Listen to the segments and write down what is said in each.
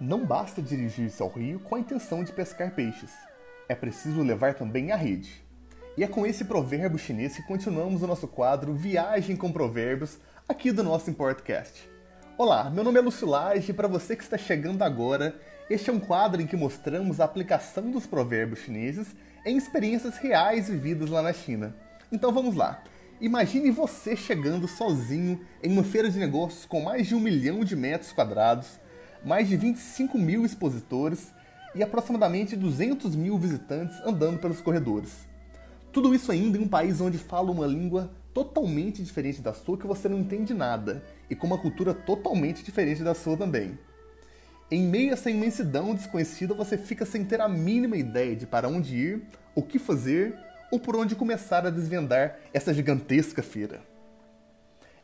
Não basta dirigir-se ao rio com a intenção de pescar peixes. É preciso levar também a rede. E é com esse provérbio chinês que continuamos o nosso quadro Viagem com Provérbios aqui do nosso Importcast. Olá, meu nome é Lúcio Lage e para você que está chegando agora, este é um quadro em que mostramos a aplicação dos provérbios chineses em experiências reais vividas lá na China. Então vamos lá. Imagine você chegando sozinho em uma feira de negócios com mais de um milhão de metros quadrados, mais de 25 mil expositores e aproximadamente 200 mil visitantes andando pelos corredores. Tudo isso ainda em um país onde fala uma língua totalmente diferente da sua, que você não entende nada, e com uma cultura totalmente diferente da sua também. Em meio a essa imensidão desconhecida, você fica sem ter a mínima ideia de para onde ir, o que fazer ou por onde começar a desvendar essa gigantesca feira.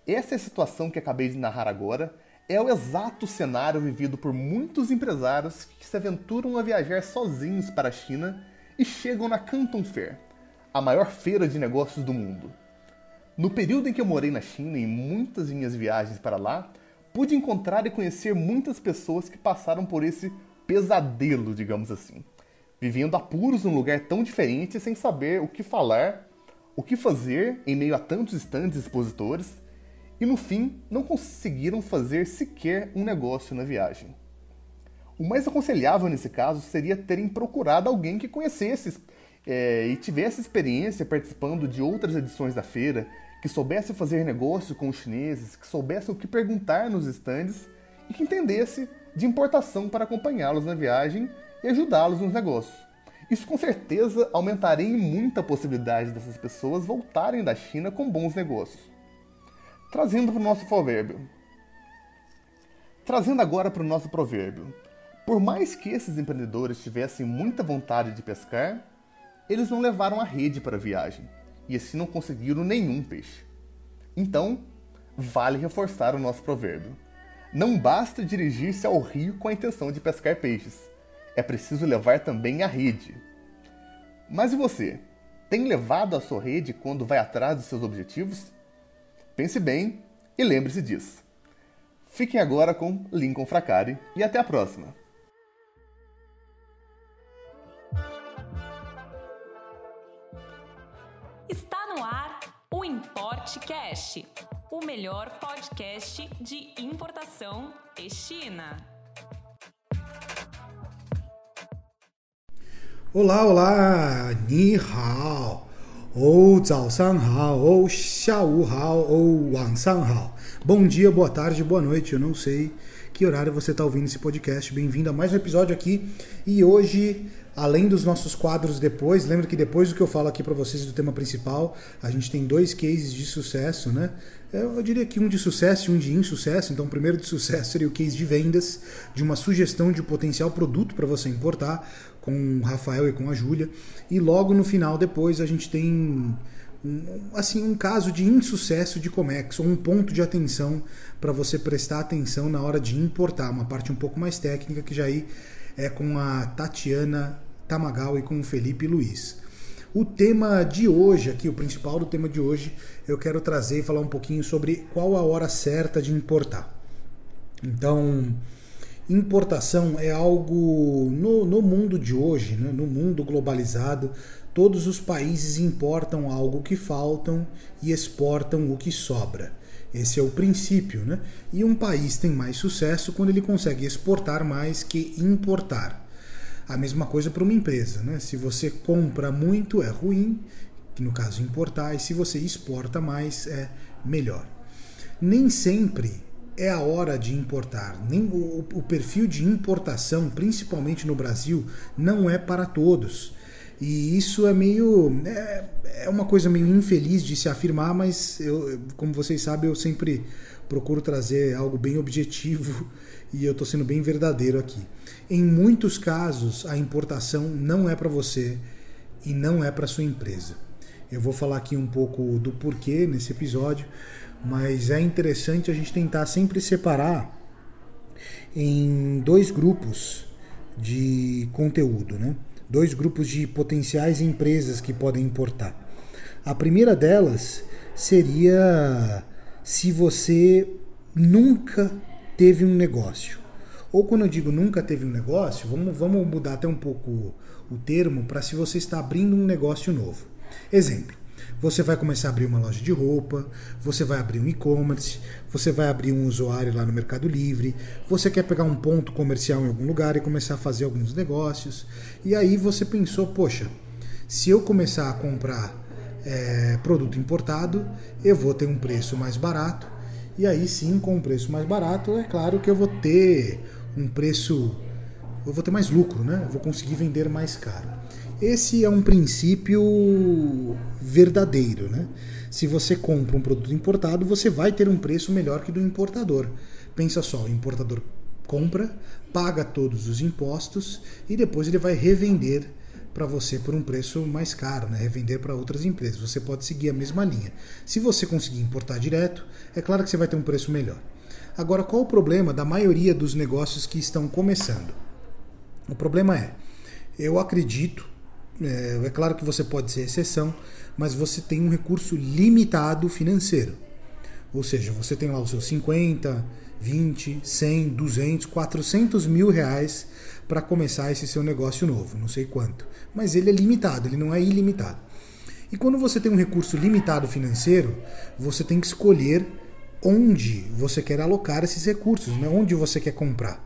Essa é a situação que acabei de narrar agora, é o exato cenário vivido por muitos empresários que se aventuram a viajar sozinhos para a China e chegam na Canton Fair, a maior feira de negócios do mundo. No período em que eu morei na China e muitas minhas viagens para lá, pude encontrar e conhecer muitas pessoas que passaram por esse pesadelo, digamos assim, vivendo apuros num lugar tão diferente sem saber o que falar, o que fazer em meio a tantos estandes expositores, e no fim não conseguiram fazer sequer um negócio na viagem. O mais aconselhável nesse caso seria terem procurado alguém que conhecesse é, e tivesse experiência participando de outras edições da feira, que soubesse fazer negócio com os chineses, que soubesse o que perguntar nos estandes e que entendesse de importação para acompanhá-los na viagem e ajudá-los nos negócios. Isso com certeza aumentaria em muita a possibilidade dessas pessoas voltarem da China com bons negócios. Trazendo para o nosso provérbio. Trazendo agora para o nosso provérbio. Por mais que esses empreendedores tivessem muita vontade de pescar, eles não levaram a rede para a viagem e assim não conseguiram nenhum peixe. Então, vale reforçar o nosso provérbio. Não basta dirigir-se ao rio com a intenção de pescar peixes, é preciso levar também a rede. Mas e você? Tem levado a sua rede quando vai atrás dos seus objetivos? Pense bem e lembre-se disso. Fiquem agora com Lincoln Fracari e até a próxima! Importcast, o melhor podcast de importação e China. Olá, olá, ni hao, ou zao san hao, ou xiao hao, ou wang san hao. Bom dia, boa tarde, boa noite, eu não sei que horário você está ouvindo esse podcast. Bem-vindo a mais um episódio aqui. E hoje Além dos nossos quadros depois, lembra que depois do que eu falo aqui para vocês do tema principal, a gente tem dois cases de sucesso, né? Eu diria que um de sucesso e um de insucesso. Então, o primeiro de sucesso seria o case de vendas, de uma sugestão de potencial produto para você importar, com o Rafael e com a Júlia. E logo no final, depois, a gente tem assim um caso de insucesso de Comex, ou um ponto de atenção para você prestar atenção na hora de importar, uma parte um pouco mais técnica que já aí é com a Tatiana Tamagal e com o Felipe Luiz. O tema de hoje, aqui, o principal do tema de hoje, eu quero trazer e falar um pouquinho sobre qual a hora certa de importar. Então, importação é algo no, no mundo de hoje, né, no mundo globalizado, todos os países importam algo que faltam e exportam o que sobra. Esse é o princípio, né? E um país tem mais sucesso quando ele consegue exportar mais que importar. A mesma coisa para uma empresa, né? Se você compra muito é ruim, que no caso importar, e se você exporta mais é melhor. Nem sempre é a hora de importar. Nem o, o perfil de importação, principalmente no Brasil, não é para todos. E isso é meio. É, é uma coisa meio infeliz de se afirmar, mas eu, como vocês sabem, eu sempre procuro trazer algo bem objetivo e eu estou sendo bem verdadeiro aqui. Em muitos casos, a importação não é para você e não é para sua empresa. Eu vou falar aqui um pouco do porquê nesse episódio, mas é interessante a gente tentar sempre separar em dois grupos de conteúdo, né? Dois grupos de potenciais empresas que podem importar. A primeira delas seria se você nunca teve um negócio Ou quando eu digo nunca teve um negócio, vamos, vamos mudar até um pouco o termo para se você está abrindo um negócio novo. Exemplo. Você vai começar a abrir uma loja de roupa, você vai abrir um e-commerce, você vai abrir um usuário lá no Mercado Livre, você quer pegar um ponto comercial em algum lugar e começar a fazer alguns negócios. E aí você pensou, poxa, se eu começar a comprar é, produto importado, eu vou ter um preço mais barato. E aí sim, com um preço mais barato, é claro que eu vou ter um preço, eu vou ter mais lucro, né? Eu vou conseguir vender mais caro. Esse é um princípio verdadeiro, né? Se você compra um produto importado, você vai ter um preço melhor que do importador. Pensa só, o importador compra, paga todos os impostos e depois ele vai revender para você por um preço mais caro, né? revender para outras empresas. Você pode seguir a mesma linha. Se você conseguir importar direto, é claro que você vai ter um preço melhor. Agora, qual o problema da maioria dos negócios que estão começando? O problema é, eu acredito, é, é claro que você pode ser exceção, mas você tem um recurso limitado financeiro. Ou seja, você tem lá os seus 50, 20, 100, 200, 400 mil reais para começar esse seu negócio novo, não sei quanto. Mas ele é limitado, ele não é ilimitado. E quando você tem um recurso limitado financeiro, você tem que escolher onde você quer alocar esses recursos, né? onde você quer comprar.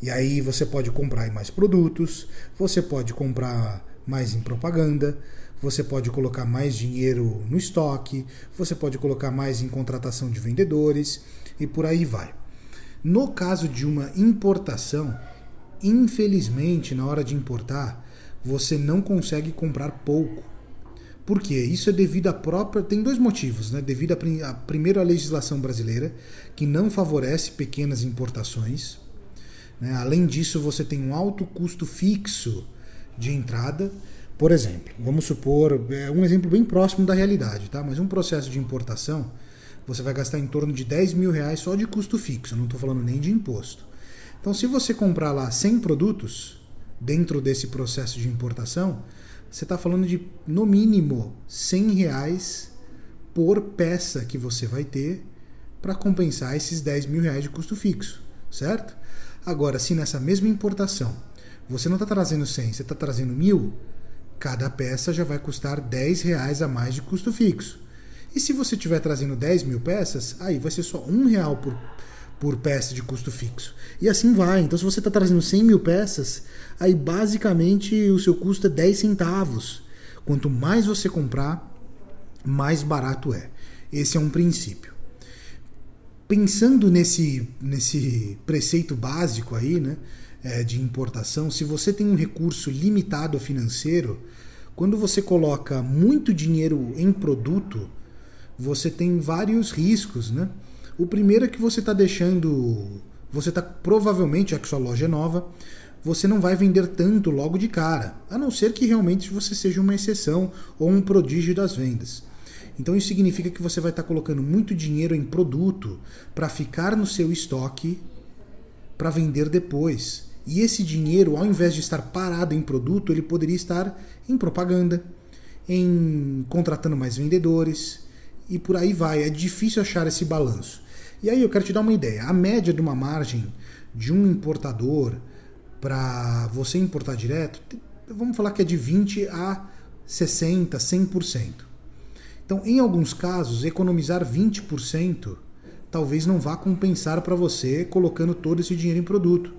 E aí você pode comprar em mais produtos, você pode comprar mais em propaganda, você pode colocar mais dinheiro no estoque, você pode colocar mais em contratação de vendedores e por aí vai. No caso de uma importação, infelizmente, na hora de importar, você não consegue comprar pouco. Por quê? Isso é devido à própria. Tem dois motivos, né? Devido a, a primeiro à legislação brasileira, que não favorece pequenas importações. Né? Além disso, você tem um alto custo fixo de entrada. Por exemplo, vamos supor, é um exemplo bem próximo da realidade, tá? Mas um processo de importação, você vai gastar em torno de 10 mil reais só de custo fixo, não estou falando nem de imposto. Então, se você comprar lá 100 produtos dentro desse processo de importação, você está falando de no mínimo 100 reais por peça que você vai ter para compensar esses 10 mil reais de custo fixo, certo? Agora, se nessa mesma importação você não está trazendo 100, você está trazendo mil, cada peça já vai custar 10 reais a mais de custo fixo. E se você estiver trazendo 10 mil peças, aí vai ser só um real por por peça de custo fixo. E assim vai. Então, se você está trazendo 100 mil peças, aí basicamente o seu custo é 10 centavos. Quanto mais você comprar, mais barato é. Esse é um princípio. Pensando nesse, nesse preceito básico aí, né, é, de importação, se você tem um recurso limitado financeiro, quando você coloca muito dinheiro em produto, você tem vários riscos, né? O primeiro é que você está deixando. Você está provavelmente, já que sua loja é nova, você não vai vender tanto logo de cara, a não ser que realmente você seja uma exceção ou um prodígio das vendas. Então isso significa que você vai estar tá colocando muito dinheiro em produto para ficar no seu estoque para vender depois. E esse dinheiro, ao invés de estar parado em produto, ele poderia estar em propaganda, em contratando mais vendedores e por aí vai. É difícil achar esse balanço. E aí eu quero te dar uma ideia. A média de uma margem de um importador para você importar direto, vamos falar que é de 20 a 60, 100%. Então, em alguns casos, economizar 20% talvez não vá compensar para você colocando todo esse dinheiro em produto.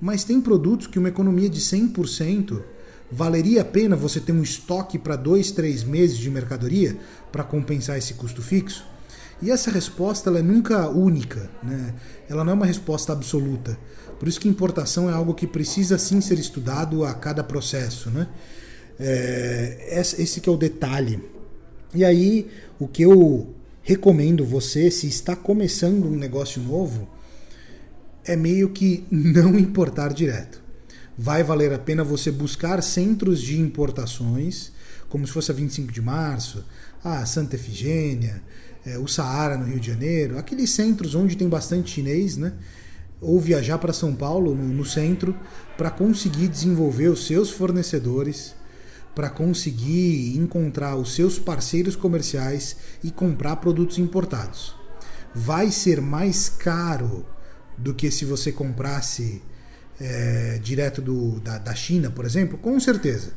Mas tem produtos que uma economia de 100% valeria a pena você ter um estoque para dois, três meses de mercadoria para compensar esse custo fixo? E essa resposta ela é nunca única, né? ela não é uma resposta absoluta. Por isso que importação é algo que precisa sim ser estudado a cada processo. Né? É, esse que é o detalhe. E aí, o que eu recomendo você, se está começando um negócio novo, é meio que não importar direto. Vai valer a pena você buscar centros de importações, como se fosse a 25 de março, a Santa Efigênia, é, o Saara no Rio de Janeiro, aqueles centros onde tem bastante chinês, né? Ou viajar para São Paulo, no, no centro, para conseguir desenvolver os seus fornecedores, para conseguir encontrar os seus parceiros comerciais e comprar produtos importados. Vai ser mais caro do que se você comprasse é, direto do, da, da China, por exemplo? Com certeza.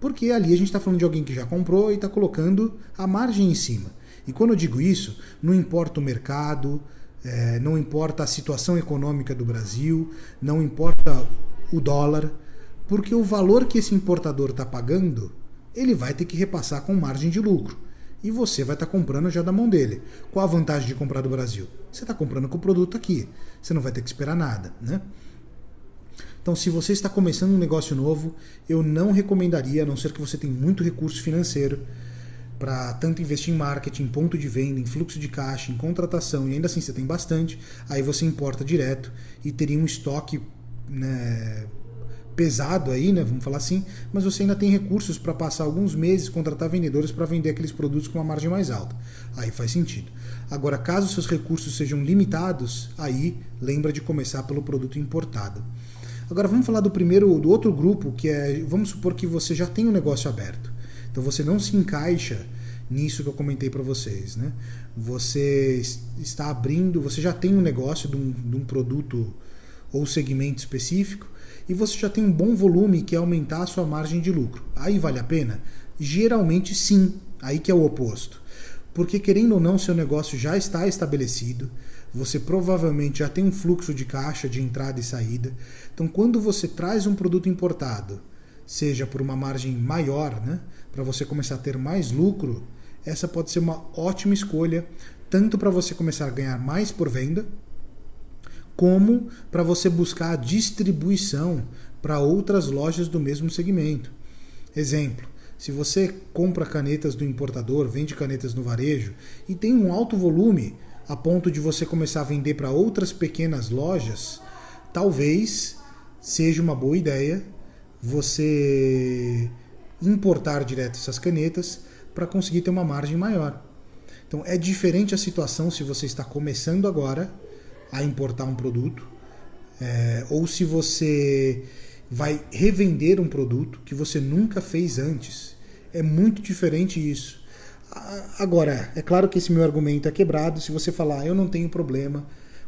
Porque ali a gente está falando de alguém que já comprou e está colocando a margem em cima. E quando eu digo isso, não importa o mercado, é, não importa a situação econômica do Brasil, não importa o dólar, porque o valor que esse importador está pagando, ele vai ter que repassar com margem de lucro. E você vai estar tá comprando já da mão dele. Qual a vantagem de comprar do Brasil? Você está comprando com o produto aqui. Você não vai ter que esperar nada. Né? Então, se você está começando um negócio novo, eu não recomendaria, a não ser que você tenha muito recurso financeiro, para tanto investir em marketing, ponto de venda, em fluxo de caixa, em contratação, e ainda assim você tem bastante, aí você importa direto e teria um estoque né, pesado aí, né, vamos falar assim, mas você ainda tem recursos para passar alguns meses contratar vendedores para vender aqueles produtos com uma margem mais alta. Aí faz sentido. Agora, caso seus recursos sejam limitados, aí lembra de começar pelo produto importado. Agora vamos falar do primeiro, do outro grupo, que é, vamos supor que você já tem um negócio aberto. Então você não se encaixa nisso que eu comentei para vocês, né? Você está abrindo, você já tem um negócio de um, de um produto ou segmento específico e você já tem um bom volume que quer aumentar a sua margem de lucro. Aí vale a pena? Geralmente sim, aí que é o oposto. Porque querendo ou não, seu negócio já está estabelecido, você provavelmente já tem um fluxo de caixa de entrada e saída. Então, quando você traz um produto importado, seja por uma margem maior, né, para você começar a ter mais lucro, essa pode ser uma ótima escolha, tanto para você começar a ganhar mais por venda, como para você buscar a distribuição para outras lojas do mesmo segmento. Exemplo: se você compra canetas do importador, vende canetas no varejo e tem um alto volume a ponto de você começar a vender para outras pequenas lojas, talvez seja uma boa ideia você importar direto essas canetas para conseguir ter uma margem maior. Então é diferente a situação se você está começando agora a importar um produto, é, ou se você vai revender um produto que você nunca fez antes. É muito diferente isso. Agora, é claro que esse meu argumento é quebrado se você falar, eu não tenho problema,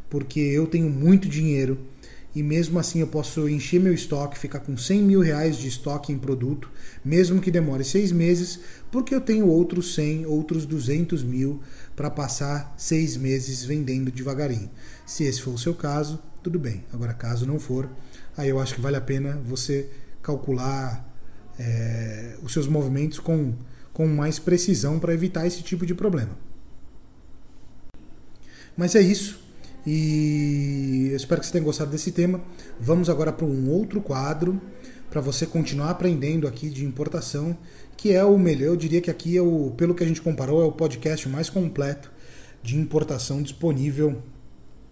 porque eu tenho muito dinheiro e mesmo assim eu posso encher meu estoque, ficar com 100 mil reais de estoque em produto, mesmo que demore seis meses, porque eu tenho outros 100, outros 200 mil para passar seis meses vendendo devagarinho. Se esse for o seu caso, tudo bem. Agora, caso não for, aí eu acho que vale a pena você calcular é, os seus movimentos com, com mais precisão para evitar esse tipo de problema. Mas é isso. E eu espero que você tenha gostado desse tema. Vamos agora para um outro quadro para você continuar aprendendo aqui de importação, que é o melhor, eu diria que aqui é o, pelo que a gente comparou, é o podcast mais completo de importação disponível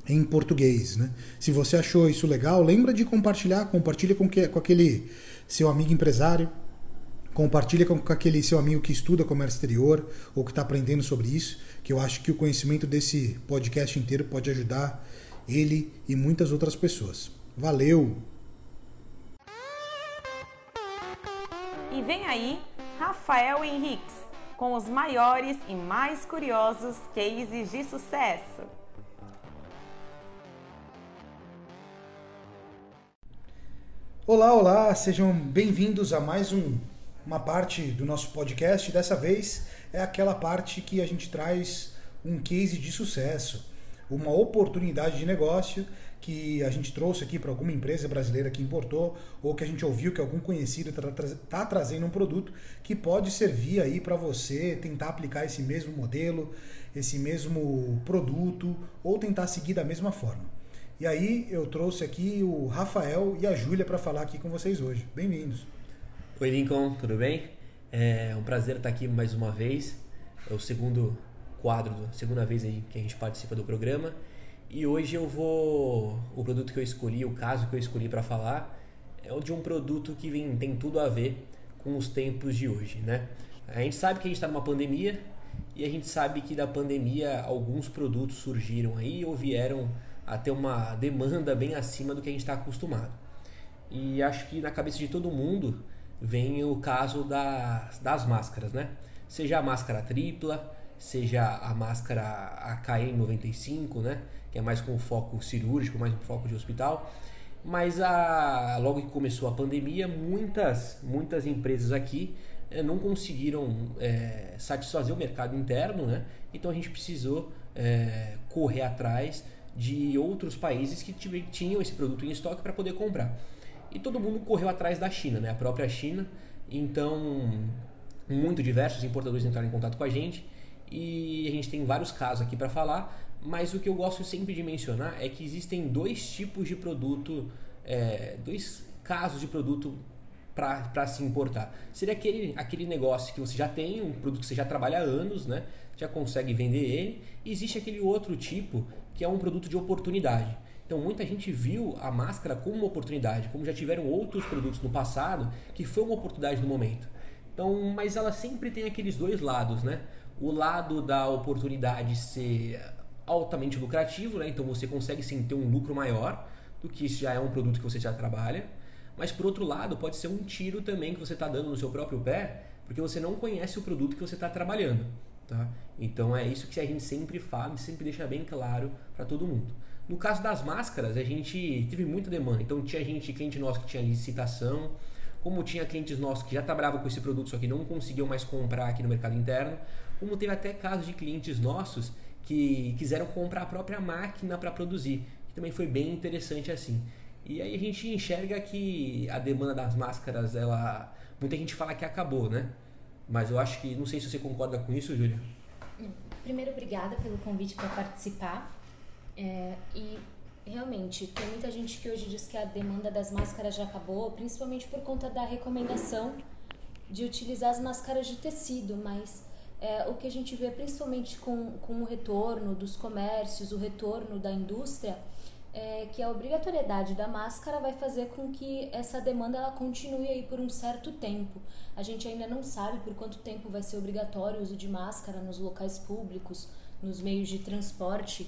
em português, né? Se você achou isso legal, lembra de compartilhar, compartilha com, que, com aquele seu amigo empresário, compartilha com, aquele seu amigo que estuda comércio exterior ou que está aprendendo sobre isso que eu acho que o conhecimento desse podcast inteiro pode ajudar ele e muitas outras pessoas. Valeu! E vem aí Rafael Henriques com os maiores e mais curiosos cases de sucesso. Olá, olá, sejam bem-vindos a mais um, uma parte do nosso podcast. Dessa vez é aquela parte que a gente traz um case de sucesso, uma oportunidade de negócio que a gente trouxe aqui para alguma empresa brasileira que importou ou que a gente ouviu que algum conhecido está tá trazendo um produto que pode servir aí para você tentar aplicar esse mesmo modelo, esse mesmo produto ou tentar seguir da mesma forma. E aí eu trouxe aqui o Rafael e a Júlia para falar aqui com vocês hoje. Bem-vindos. Oi Lincoln, tudo bem? É um prazer estar aqui mais uma vez. É o segundo quadro, segunda vez aí que a gente participa do programa. E hoje eu vou. O produto que eu escolhi, o caso que eu escolhi para falar, é o de um produto que vem, tem tudo a ver com os tempos de hoje, né? A gente sabe que a gente está numa pandemia e a gente sabe que da pandemia alguns produtos surgiram aí ou vieram a ter uma demanda bem acima do que a gente está acostumado. E acho que na cabeça de todo mundo vem o caso das, das máscaras, né? Seja a máscara tripla, seja a máscara AKN95, né? Que é mais com foco cirúrgico, mais com foco de hospital. Mas a, logo que começou a pandemia, muitas, muitas empresas aqui é, não conseguiram é, satisfazer o mercado interno, né? Então a gente precisou é, correr atrás de outros países que tinham esse produto em estoque para poder comprar. E todo mundo correu atrás da China, né? A própria China. Então, muito diversos importadores entraram em contato com a gente e a gente tem vários casos aqui para falar. Mas o que eu gosto sempre de mencionar é que existem dois tipos de produto, é, dois casos de produto para se importar. Seria aquele, aquele negócio que você já tem, um produto que você já trabalha há anos, né? já consegue vender ele. E existe aquele outro tipo que é um produto de oportunidade. Então muita gente viu a máscara como uma oportunidade, como já tiveram outros produtos no passado que foi uma oportunidade no momento. Então, mas ela sempre tem aqueles dois lados, né? O lado da oportunidade ser altamente lucrativo, né? Então você consegue sim ter um lucro maior do que se já é um produto que você já trabalha. Mas por outro lado, pode ser um tiro também que você está dando no seu próprio pé, porque você não conhece o produto que você está trabalhando. Tá? Então é isso que a gente sempre fala e sempre deixa bem claro para todo mundo. No caso das máscaras, a gente teve muita demanda. Então tinha gente, cliente nosso que tinha licitação, como tinha clientes nossos que já trabalhavam com esse produto, só que não conseguiam mais comprar aqui no mercado interno, como teve até casos de clientes nossos que quiseram comprar a própria máquina para produzir, que também foi bem interessante assim. E aí a gente enxerga que a demanda das máscaras, ela. Muita gente fala que acabou, né? Mas eu acho que. Não sei se você concorda com isso, Júlia. Primeiro, obrigada pelo convite para participar. É, e realmente, tem muita gente que hoje diz que a demanda das máscaras já acabou, principalmente por conta da recomendação de utilizar as máscaras de tecido, mas é, o que a gente vê principalmente com, com o retorno dos comércios, o retorno da indústria, é que a obrigatoriedade da máscara vai fazer com que essa demanda ela continue aí por um certo tempo. A gente ainda não sabe por quanto tempo vai ser obrigatório o uso de máscara nos locais públicos, nos meios de transporte,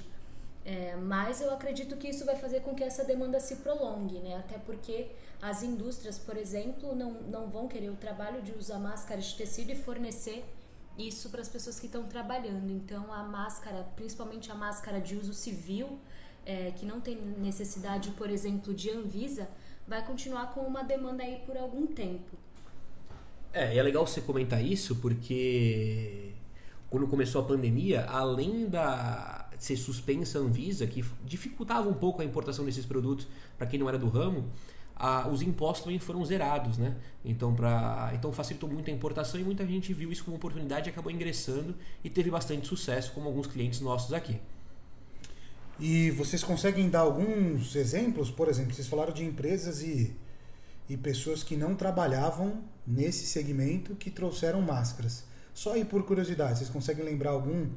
é, mas eu acredito que isso vai fazer com que essa demanda se prolongue, né? Até porque as indústrias, por exemplo, não, não vão querer o trabalho de usar máscaras de tecido e fornecer isso para as pessoas que estão trabalhando. Então, a máscara, principalmente a máscara de uso civil, é, que não tem necessidade, por exemplo, de Anvisa, vai continuar com uma demanda aí por algum tempo. É, é legal você comentar isso porque quando começou a pandemia, além da ser suspensa a Anvisa, que dificultava um pouco a importação desses produtos para quem não era do ramo, a, os impostos também foram zerados, né? Então, pra, então facilitou muito a importação e muita gente viu isso como oportunidade e acabou ingressando e teve bastante sucesso, como alguns clientes nossos aqui. E vocês conseguem dar alguns exemplos? Por exemplo, vocês falaram de empresas e, e pessoas que não trabalhavam nesse segmento que trouxeram máscaras. Só aí por curiosidade, vocês conseguem lembrar algum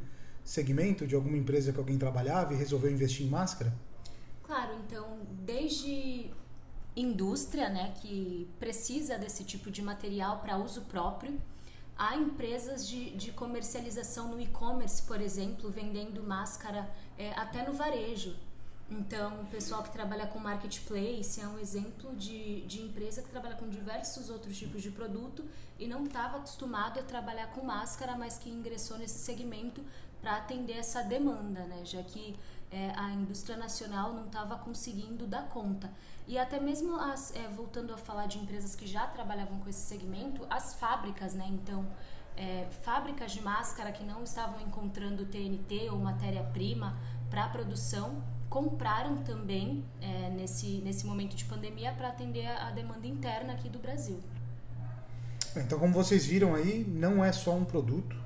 segmento de alguma empresa que alguém trabalhava e resolveu investir em máscara? Claro, então, desde indústria, né, que precisa desse tipo de material para uso próprio, Há empresas de, de comercialização no e-commerce, por exemplo, vendendo máscara é, até no varejo. Então, o pessoal que trabalha com marketplace é um exemplo de, de empresa que trabalha com diversos outros tipos de produto e não estava acostumado a trabalhar com máscara, mas que ingressou nesse segmento para atender essa demanda, né? já que é, a indústria nacional não estava conseguindo dar conta. E até mesmo as, é, voltando a falar de empresas que já trabalhavam com esse segmento, as fábricas, né? Então, é, fábricas de máscara que não estavam encontrando TNT ou matéria-prima para a produção compraram também é, nesse, nesse momento de pandemia para atender a, a demanda interna aqui do Brasil. Então, como vocês viram aí, não é só um produto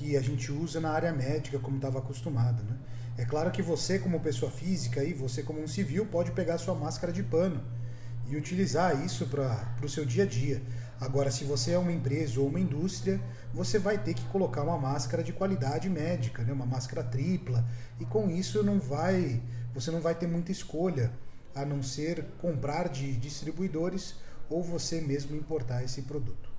que a gente usa na área médica como estava acostumado, né? É claro que você, como pessoa física e você, como um civil, pode pegar sua máscara de pano e utilizar isso para o seu dia a dia. Agora, se você é uma empresa ou uma indústria, você vai ter que colocar uma máscara de qualidade médica, né? uma máscara tripla, e com isso não vai, você não vai ter muita escolha, a não ser comprar de distribuidores ou você mesmo importar esse produto.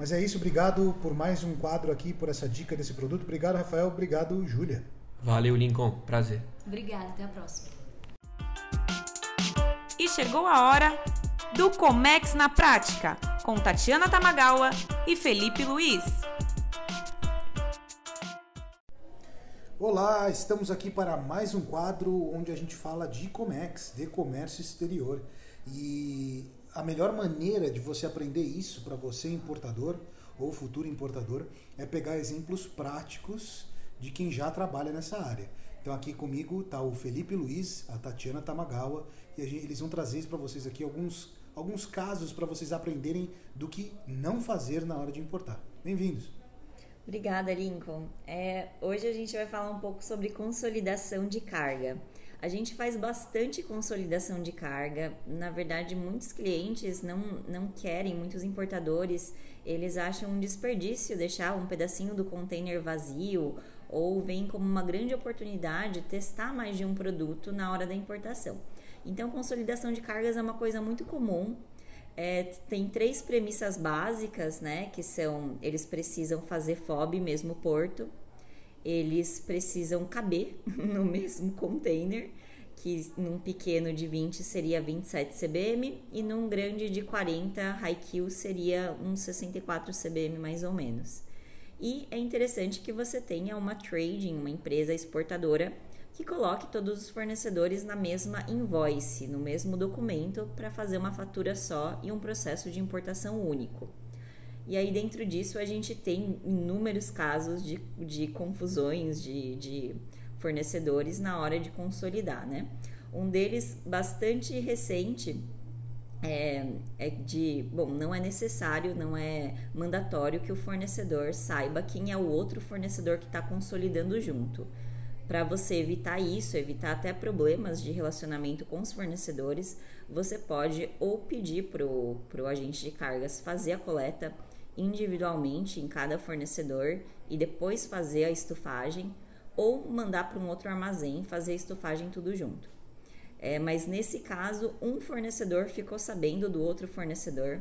Mas é isso, obrigado por mais um quadro aqui, por essa dica desse produto. Obrigado, Rafael. Obrigado, Júlia. Valeu, Lincoln. Prazer. Obrigada, até a próxima. E chegou a hora do Comex na Prática, com Tatiana Tamagawa e Felipe Luiz. Olá, estamos aqui para mais um quadro onde a gente fala de Comex, de comércio exterior. E a melhor maneira de você aprender isso para você importador ou futuro importador é pegar exemplos práticos de quem já trabalha nessa área. Então aqui comigo está o Felipe Luiz, a Tatiana Tamagawa e gente, eles vão trazer para vocês aqui alguns, alguns casos para vocês aprenderem do que não fazer na hora de importar. Bem-vindos! Obrigada, Lincoln. É, hoje a gente vai falar um pouco sobre consolidação de carga. A gente faz bastante consolidação de carga. Na verdade, muitos clientes não, não querem, muitos importadores, eles acham um desperdício deixar um pedacinho do container vazio ou veem como uma grande oportunidade testar mais de um produto na hora da importação. Então, consolidação de cargas é uma coisa muito comum é, tem três premissas básicas, né? Que são eles precisam fazer FOB mesmo porto, eles precisam caber no mesmo container, que num pequeno de 20 seria 27 cbm e num grande de 40 high kill seria uns 64 cbm mais ou menos. E é interessante que você tenha uma trading, uma empresa exportadora que coloque todos os fornecedores na mesma invoice, no mesmo documento, para fazer uma fatura só e um processo de importação único. E aí, dentro disso, a gente tem inúmeros casos de, de confusões de, de fornecedores na hora de consolidar, né? Um deles, bastante recente, é, é, de bom, não é necessário, não é mandatório que o fornecedor saiba quem é o outro fornecedor que está consolidando junto para você evitar isso, evitar até problemas de relacionamento com os fornecedores, você pode ou pedir para o agente de cargas fazer a coleta individualmente em cada fornecedor e depois fazer a estufagem, ou mandar para um outro armazém fazer a estufagem tudo junto. É, mas nesse caso, um fornecedor ficou sabendo do outro fornecedor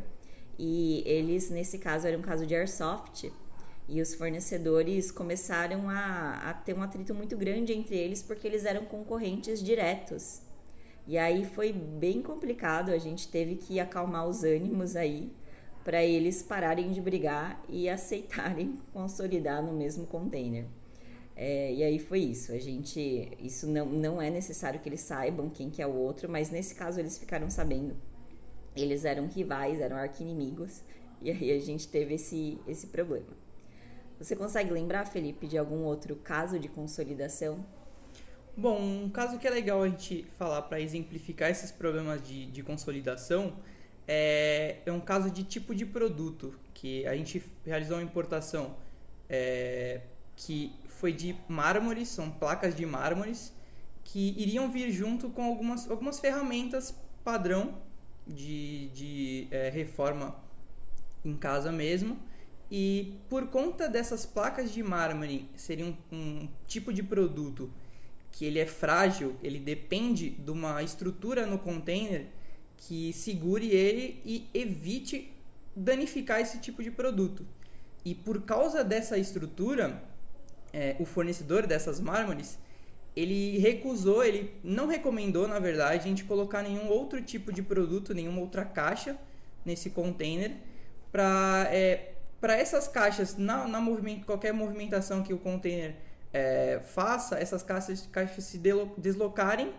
e eles, nesse caso, era um caso de airsoft e os fornecedores começaram a, a ter um atrito muito grande entre eles porque eles eram concorrentes diretos. E aí foi bem complicado, a gente teve que acalmar os ânimos aí para eles pararem de brigar e aceitarem consolidar no mesmo container. É, e aí foi isso. A gente, isso não, não é necessário que eles saibam quem que é o outro, mas nesse caso eles ficaram sabendo. Eles eram rivais, eram arquinimigos, e aí a gente teve esse, esse problema. Você consegue lembrar, Felipe, de algum outro caso de consolidação? Bom, um caso que é legal a gente falar para exemplificar esses problemas de, de consolidação é, é, um caso de tipo de produto, que a gente realizou uma importação é, que foi de mármores, são placas de mármores, que iriam vir junto com algumas, algumas ferramentas padrão de, de é, reforma em casa mesmo. E por conta dessas placas de mármore serem um, um, tipo de produto que ele é frágil, ele depende de uma estrutura no container que segure ele e evite danificar esse tipo de produto. E por causa dessa estrutura, é, o fornecedor dessas mármores ele recusou, ele não recomendou, na verdade, a gente colocar nenhum outro tipo de produto, nenhuma outra caixa nesse container para é, para essas caixas, na, na movimento, qualquer movimentação que o container é, faça, essas caixas, caixas se deslocarem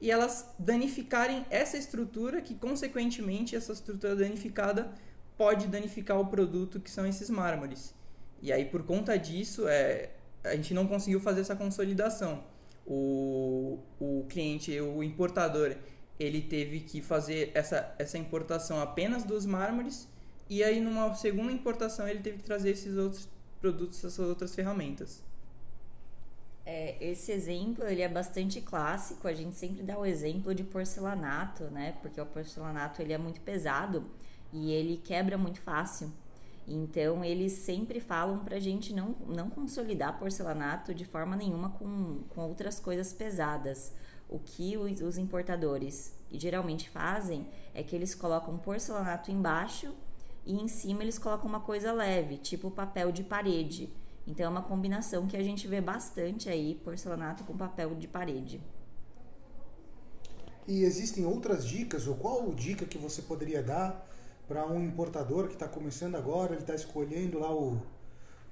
e elas danificarem essa estrutura, que consequentemente essa estrutura danificada pode danificar o produto que são esses mármores. E aí por conta disso, é, a gente não conseguiu fazer essa consolidação. O, o cliente, o importador, ele teve que fazer essa, essa importação apenas dos mármores e aí, numa segunda importação, ele teve que trazer esses outros produtos, essas outras ferramentas. É, esse exemplo ele é bastante clássico. A gente sempre dá o exemplo de porcelanato, né? Porque o porcelanato ele é muito pesado e ele quebra muito fácil. Então eles sempre falam para a gente não, não consolidar porcelanato de forma nenhuma com, com outras coisas pesadas. O que os, os importadores geralmente fazem é que eles colocam porcelanato embaixo e em cima eles colocam uma coisa leve, tipo papel de parede. Então é uma combinação que a gente vê bastante aí, porcelanato com papel de parede. E existem outras dicas, ou qual dica que você poderia dar para um importador que está começando agora, ele está escolhendo lá o,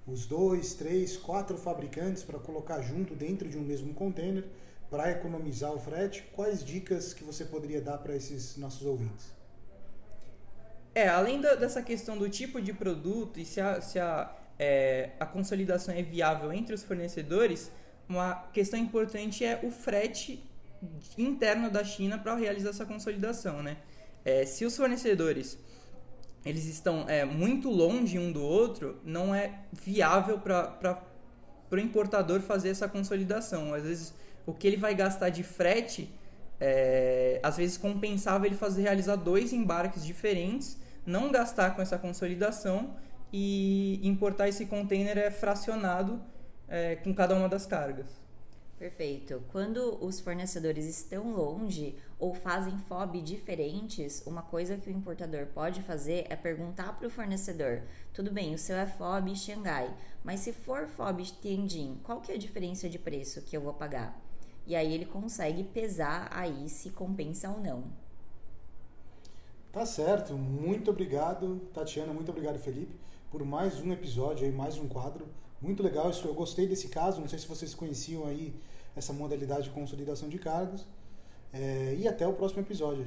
os dois, três, quatro fabricantes para colocar junto dentro de um mesmo container para economizar o frete. Quais dicas que você poderia dar para esses nossos ouvintes? É, além da, dessa questão do tipo de produto e se a, se a, é, a consolidação é viável entre os fornecedores, uma questão importante é o frete interno da China para realizar essa consolidação, né? É, se os fornecedores eles estão é, muito longe um do outro, não é viável para o importador fazer essa consolidação. Às vezes, o que ele vai gastar de frete, é, às vezes compensava ele fazer realizar dois embarques diferentes, não gastar com essa consolidação e importar esse container é fracionado é, com cada uma das cargas. Perfeito. Quando os fornecedores estão longe ou fazem FOB diferentes, uma coisa que o importador pode fazer é perguntar para o fornecedor: tudo bem, o seu é FOB Xangai, mas se for FOB Tianjin, qual que é a diferença de preço que eu vou pagar? E aí ele consegue pesar aí se compensa ou não. Tá certo. Muito obrigado, Tatiana. Muito obrigado, Felipe, por mais um episódio aí, mais um quadro. Muito legal, isso eu gostei desse caso. Não sei se vocês conheciam aí essa modalidade de consolidação de cargos. É, e até o próximo episódio.